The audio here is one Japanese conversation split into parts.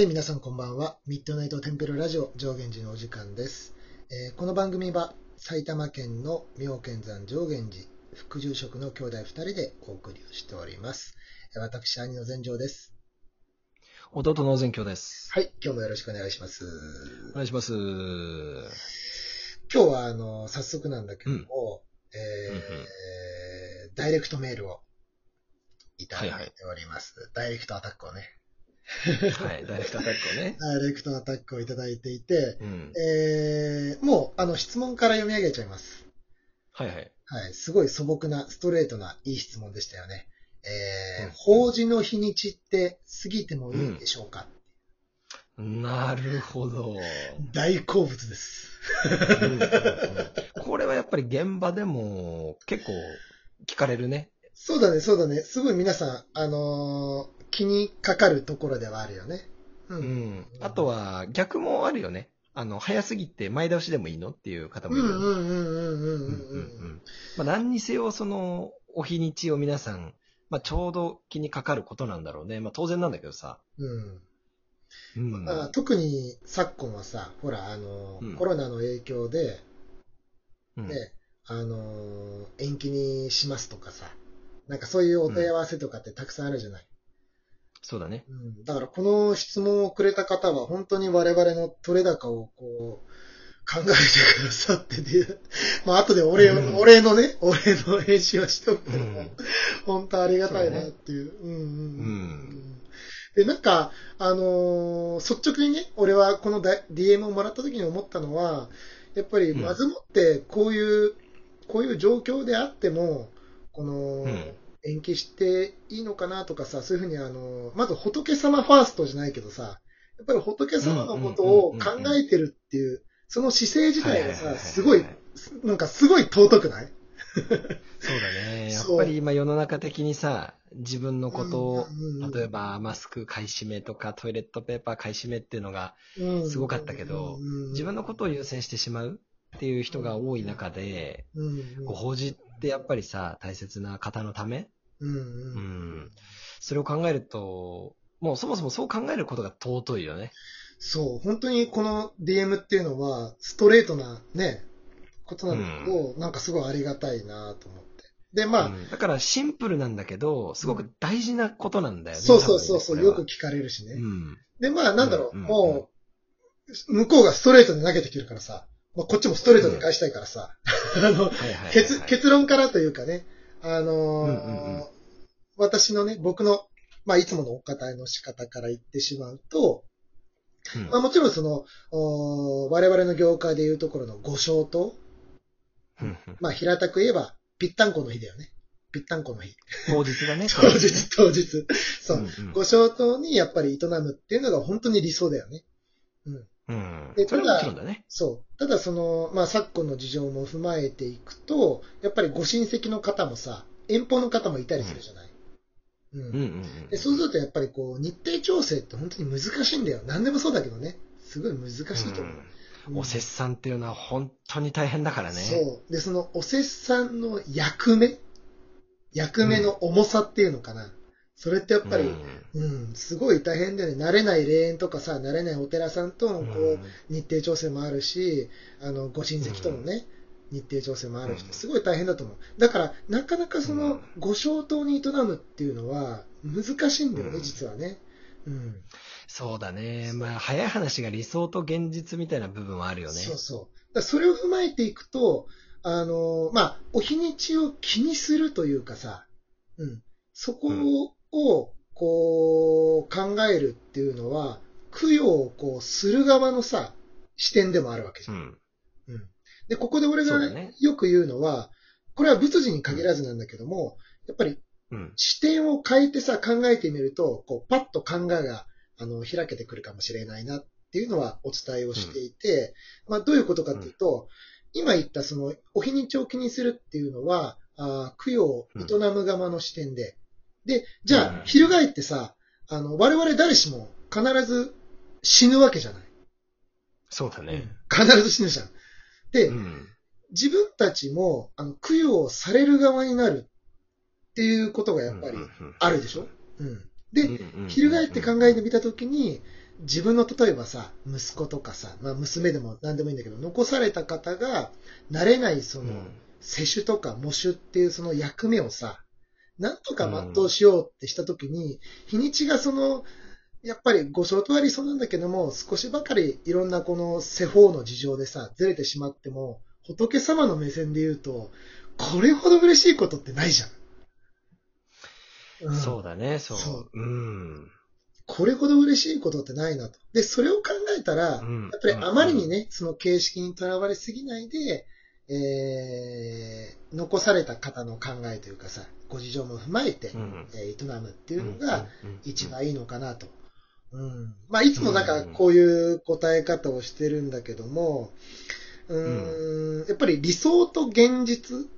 はい、皆さんこんばんは。ミッドナイトテンペロラジオ上限寺のお時間です。えーこの番組は埼玉県の妙見山上限寺副住職の兄弟二人でお送りをしております。えー私、兄の善城です。弟の善教です。はい、今日もよろしくお願いします。お願いします。今日は、あの、早速なんだけども、えーうんうんダイレクトメールをいただいております。ダイレクトアタックをね。はい、ダイレクトアタックをね。ダイレクトアタックをいただいていて、うん。えーもう、あの、質問から読み上げちゃいます。はいはい。はい。すごい素朴な、ストレートないい質問でしたよね。えーうん法事の日にちって過ぎてもいいでしょうか、なるほど。大好物です。うんこれはやっぱり現場でも結構聞かれるね。そうだね、そうだね。すごい皆さん、あのー気にかかるところではあるよね。うん。うん、あとは、逆もあるよね。あの、早すぎて前倒しでもいいのっていう方もいる、ね。うんうんうんうんうんまあ何にせよ、その、お日にちを皆さん、まあちょうど気にかかることなんだろうね。まあ当然なんだけどさ。うん。うん、まあ、特に昨今はさ、ほら、あの、うん、コロナの影響で、うん、ね、あの、延期にしますとかさ、なんかそういうお問い合わせとかってたくさんあるじゃない。そうだね。うん、だからこの質問をくれた方は本当に我々の取れ高をこう、考えてくださってて、まあ後でお礼を、うん。お礼のね、お礼の返信はしておくけど。も、うん。本当ありがたいなっていう。うんうんうん。うん。で、なんか、あのー率直にね、俺はこのだ DM をもらった時に思ったのは、やっぱりうん。まずもってこういう、こういう状況であっても、この、うん延期していいのかなとかさ、そういうふうにあの、まず仏様ファーストじゃないけどさ、やっぱり仏様のことを考えてるっていう、その姿勢自体がさ、すごい、なんかすごい尊くない？そうだね。やっぱり今世の中的にさ、自分のことを、例えばマスク買い占めとかトイレットペーパー買い占めっていうのがうん。すごかったけど自分のことを優先してしまうっていう人が多い中で、ご法事ってやっぱりさ、大切な方のため、うんううん。ん、それを考えると、もうそもそもそう考えることが尊いよね。そう、本当にこの DM っていうのは、ストレートなね、ことなんだけど、なんかすごいありがたいなと思って。で、まあ、うん。だからシンプルなんだけど、すごく大事なことなんだよね。そうそうそうそう、多分ねこよく聞かれるしね。で、まあ、なんだろう、うんうんもう、向こうがストレートで投げてきてるからさ、まあ、こっちもストレートで返したいからさ、あの、はいはいはいはい結結論からというかね、あのーうんうんうん私のね、僕の、まあ、いつものお方の仕方から言ってしまうと、うんまあ、もちろんその、おー我々の業界でいうところのご消灯、うんうんまあ、平たく言えば、ぴったんこの日だよね。ぴったんこの日。当日だね。当日、当日。そう。んんご消灯にやっぱり営むっていうのが本当に理想だよね。うんで。それはもちろんだね。そう。ただその、まあ、昨今の事情も踏まえていくと、やっぱりご親戚の方もさ、遠方の方もいたりするじゃない？うん。うんうんうん。でそうするとやっぱりこう、日程調整って本当に難しいんだよ。何でもそうだけどね。すごい難しいと思う。うんうんお節産っていうのは本当に大変だからね。そう。で、そのお節さんの役目？役目の重さっていうのかな。それってやっぱり、うんうん、すごい大変だよね。慣れない霊園とかさ、慣れないお寺さんとのこう、うん日程調整もあるし、あの、ご親戚とのね、日程調整もあるし、うんすごい大変だと思う。だから、なかなかそうのん、ご消灯に営むっていうのは、難しいんだよね、うん実はね。うん。そうだね。まあ、早い話が理想と現実みたいな部分はあるよね。そうそう。だそれを踏まえていくと、あの、まあ、お日にちを気にするというかさ、うん。そこを、こう、考えるっていうのは、供養をこう、する側のさ、視点でもあるわけじゃ。うんん。うん。で、ここで俺がよく言うのは、これは仏事に限らずなんだけども、やっぱりうん。視点を変えてさ、考えてみると、こう、パッと考えが、あの、開けてくるかもしれないなっていうのはお伝えをしていて、まあ、どういうことかっていうと、今言ったその、お日にちを気にするっていうのは、あー供養を営む側の視点で、で、じゃあ、うん翻ってさ、あの、我々誰しも必ず死ぬわけじゃない。そうだね。必ず死ぬじゃん。で、うん。自分たちも、あの、供養される側になるっていうことがやっぱりうんうんうんあるでしょ？うん。で、うんうんうん翻って考えてみたときに、自分の例えばさ、息子とかさ、まあ娘でも何でもいいんだけど、残された方が慣れないその、世種とか喪主っていうその役目をさ、なんとか全うしようってしたときに、日にちがその、やっぱりご承通りそうなんだけども、少しばかりいろんなこの世法の事情でさ、ずれてしまっても、仏様の目線で言うと、これほど嬉しいことってないじゃん。うん、そうだね、そう。そう。うん。これほど嬉しいことってないなと。で、それを考えたら、うん、やっぱりあまりにね、その形式にとらわれすぎないで、えー、残された方の考えというかさ、ご事情も踏まえて、うん、えー、営むっていうのが一番いいのかなと。うん。まあ、いつもなんかこういう答え方をしてるんだけども、うん、やっぱり理想と現実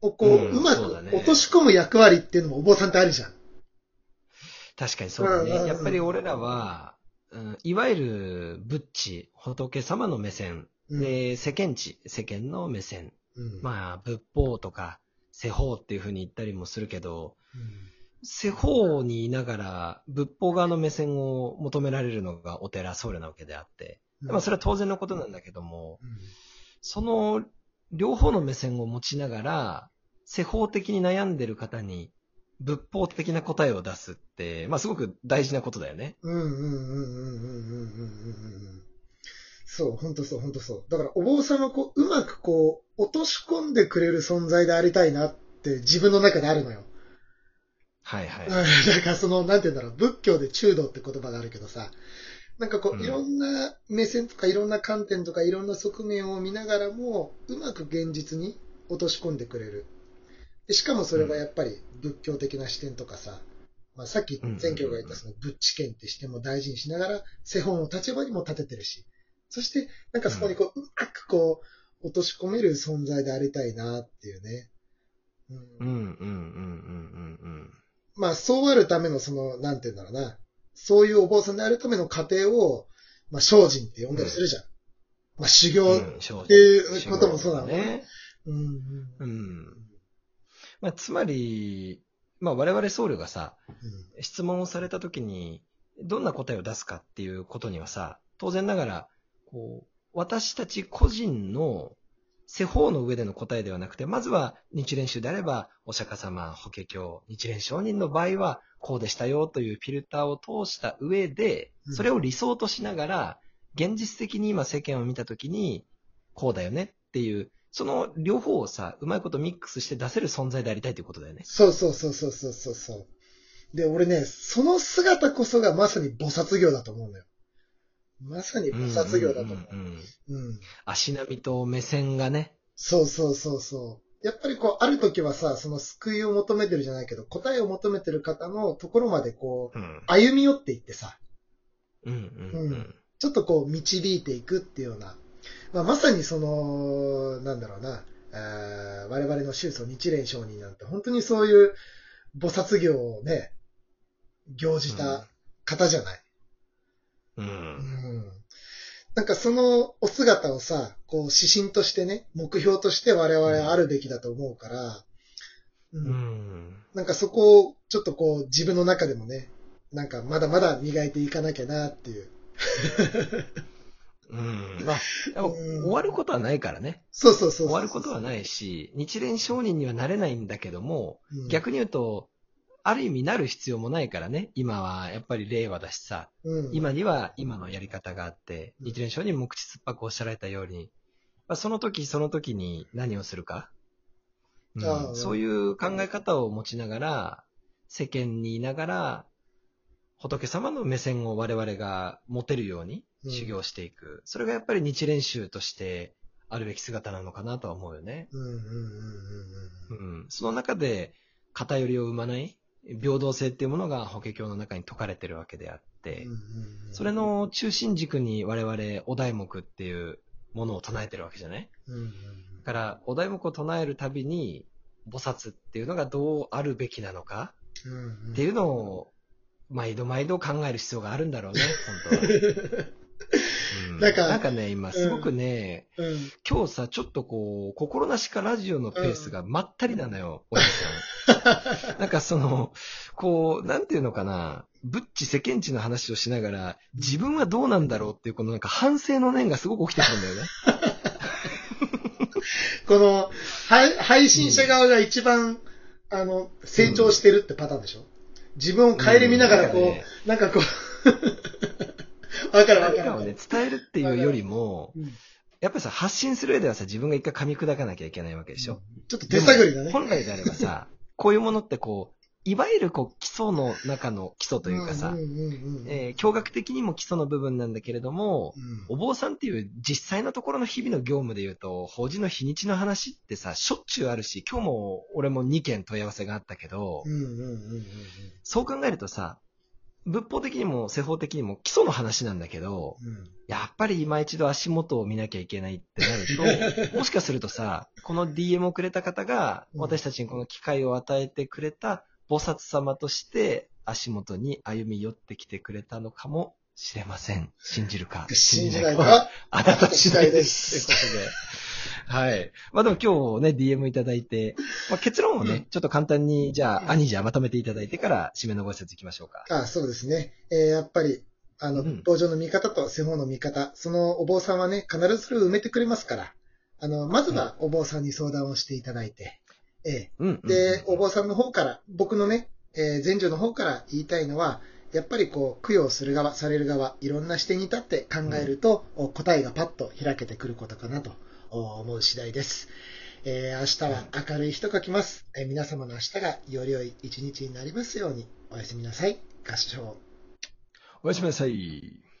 をこう、うまく落とし込む役割っていうのもお坊さんってあるじゃん。確かにそうだね。やっぱり俺らは、うん、いわゆる仏地、仏様の目線で、世間知、世間の目線。うん、まあ、仏法とか、世法っていうふうに言ったりもするけど、うん、世法にいながら、仏法側の目線を求められるのがお寺、僧侶なわけであって、うん、まあ、それは当然のことなんだけども、その、両方の目線を持ちながら、世法的に悩んでる方に、仏法的な答えを出すって、まあすごく大事なことだよね。うんうんうんうんうんうんうんうん。そう、本当そう、本当そう。だからお坊さんはこう、うまくこう、落とし込んでくれる存在でありたいなって自分の中であるのよ。はいはい。だからその、なんて言うんだろう、仏教で中道って言葉があるけどさ、なんかこう、いろんな目線とかいろんな観点とかいろんな側面を見ながらも、うまく現実に落とし込んでくれる。でしかもそれはやっぱり仏教的な視点とかさ、まあ、さっき前教が言ったその仏知見って視点も大事にしながら、世本の立場にも立ててるし、そして、なんかそこにこう、うまくこう、落とし込める存在でありたいなっていうね。うん。うん、うん、うん、うん、うん。まあ、そうあるためのその、なんて言うんだろうな。そういうお坊さんであるための過程を、まあ、精進って呼んだりするじゃん。うん、まあ、修行っていうこともそうなのね。うん、うん。まあ、つまり、まあ、我々僧侶がさ、うん、質問をされたときに、どんな答えを出すかっていうことにはさ、当然ながら、こう、私たち個人の世法の上での答えではなくて、まずは日蓮宗であれば、お釈迦様、法華経、日蓮上人の場合は、こうでしたよというフィルターを通した上で、それを理想としながら、現実的に今世間を見たときに、こうだよねっていう、その両方をさ、うまいことミックスして出せる存在でありたいということだよね。そうそうそうそうそうそう。で、俺ね、その姿こそがまさに菩薩業だと思うのよ。まさに菩薩業だと思う。うん。足並みと目線がね。そうそうそうそう。やっぱりこう、ある時はさ、その救いを求めてるじゃないけど、答えを求めてる方のところまでこう、うん、歩み寄っていってさ、うんうんうん、ちょっとこう、導いていくっていうような、まあ、まさにその、なんだろうな、あ我々の宗祖日蓮上人なんて本当にそういう菩薩業をね、行じた方じゃない。うん。うん。なんかそのお姿をさ、こう指針としてね、目標として我々あるべきだと思うから、うん。うん、なんかそこをちょっとこう自分の中でもね、なんかまだまだ磨いていかなきゃなっていう。うん。まあ、終わることはないからね。そうそうそう終わることはないし、日蓮商人にはなれないんだけども、うん、逆に言うと、ある意味なる必要もないからね。今はやっぱり令和だしさ、うん、今には今のやり方があって、日蓮書にも口酸っぱくおっしゃられたように、まあ、その時その時に何をするか、うん、そういう考え方を持ちながら、世間にいながら、仏様の目線を我々が持てるように修行していく。うん、それがやっぱり日蓮宗としてあるべき姿なのかなとは思うよね。その中で偏りを生まない平等性っていうものが法華経の中に説かれてるわけであって、それの中心軸に我々お題目っていうものを唱えてるわけじゃない、だから、お題目を唱えるたびに、菩薩っていうのがどうあるべきなのかっていうのを、毎度毎度考える必要があるんだろうね、本当は。うん。なんかなんかね、今すごくね、うん。今日さ、ちょっとこう、心なしかラジオのペースがまったりなのよ、おじさん。なんかその、こう、なんていうのかな、ぶっち世間知の話をしながら、自分はどうなんだろうっていう、このなんか反省の念がすごく起きてくるんだよね。この、はい配信者側が一番、あの、成長してるってパターンでしょ？自分を顧みながら、こうん。う、なんかこう、わかるわかる。ね、伝えるっていうよりも、うん。やっぱりさ、発信する上ではさ、自分が一回噛み砕かなきゃいけないわけでしょ？ちょっと手探りだね。本来であればさ、こういうものってこう、いわゆるこう、基礎の中の基礎というかさん、んうんうんえー教学的にも基礎の部分なんだけれども、うん。お坊さんっていう実際のところの日々の業務で言うと、法事の日にちの話ってさ、しょっちゅうあるし、今日も俺も2件問い合わせがあったけど、そう考えるとさ、仏法的にも世法的にも基礎の話なんだけど、うんやっぱり今一度足元を見なきゃいけないってなると、もしかするとさ、この DM をくれた方が、うん私たちにこの機会を与えてくれた菩薩様として、足元に歩み寄ってきてくれたのかもしれません。信じるか。信じないか。かあなた次第です。ということで。はい。まあでも今日ね、DM いただいて、まあ、結論をね、うん。ちょっと簡単に、じゃあ、兄じゃあまとめていただいてから、締めのご説いきましょうか。あそうですね。えーやっぱり、あの、うん。道場の見方と世法の見方、そのお坊さんはね、必ずそれを埋めてくれますから、あの、まずはお坊さんに相談をしていただいて、えうん、えで、お坊さんの方から、僕のね、えー前女の方から言いたいのは、やっぱりこう、供養する側、される側、いろんな視点に立って考えると、お答えがパッと開けてくることかなと。お思う次第です。えー明日は明るい日と書きます。えー皆様の明日がより良い一日になりますように、おやすみなさい。合唱。おやすみなさい。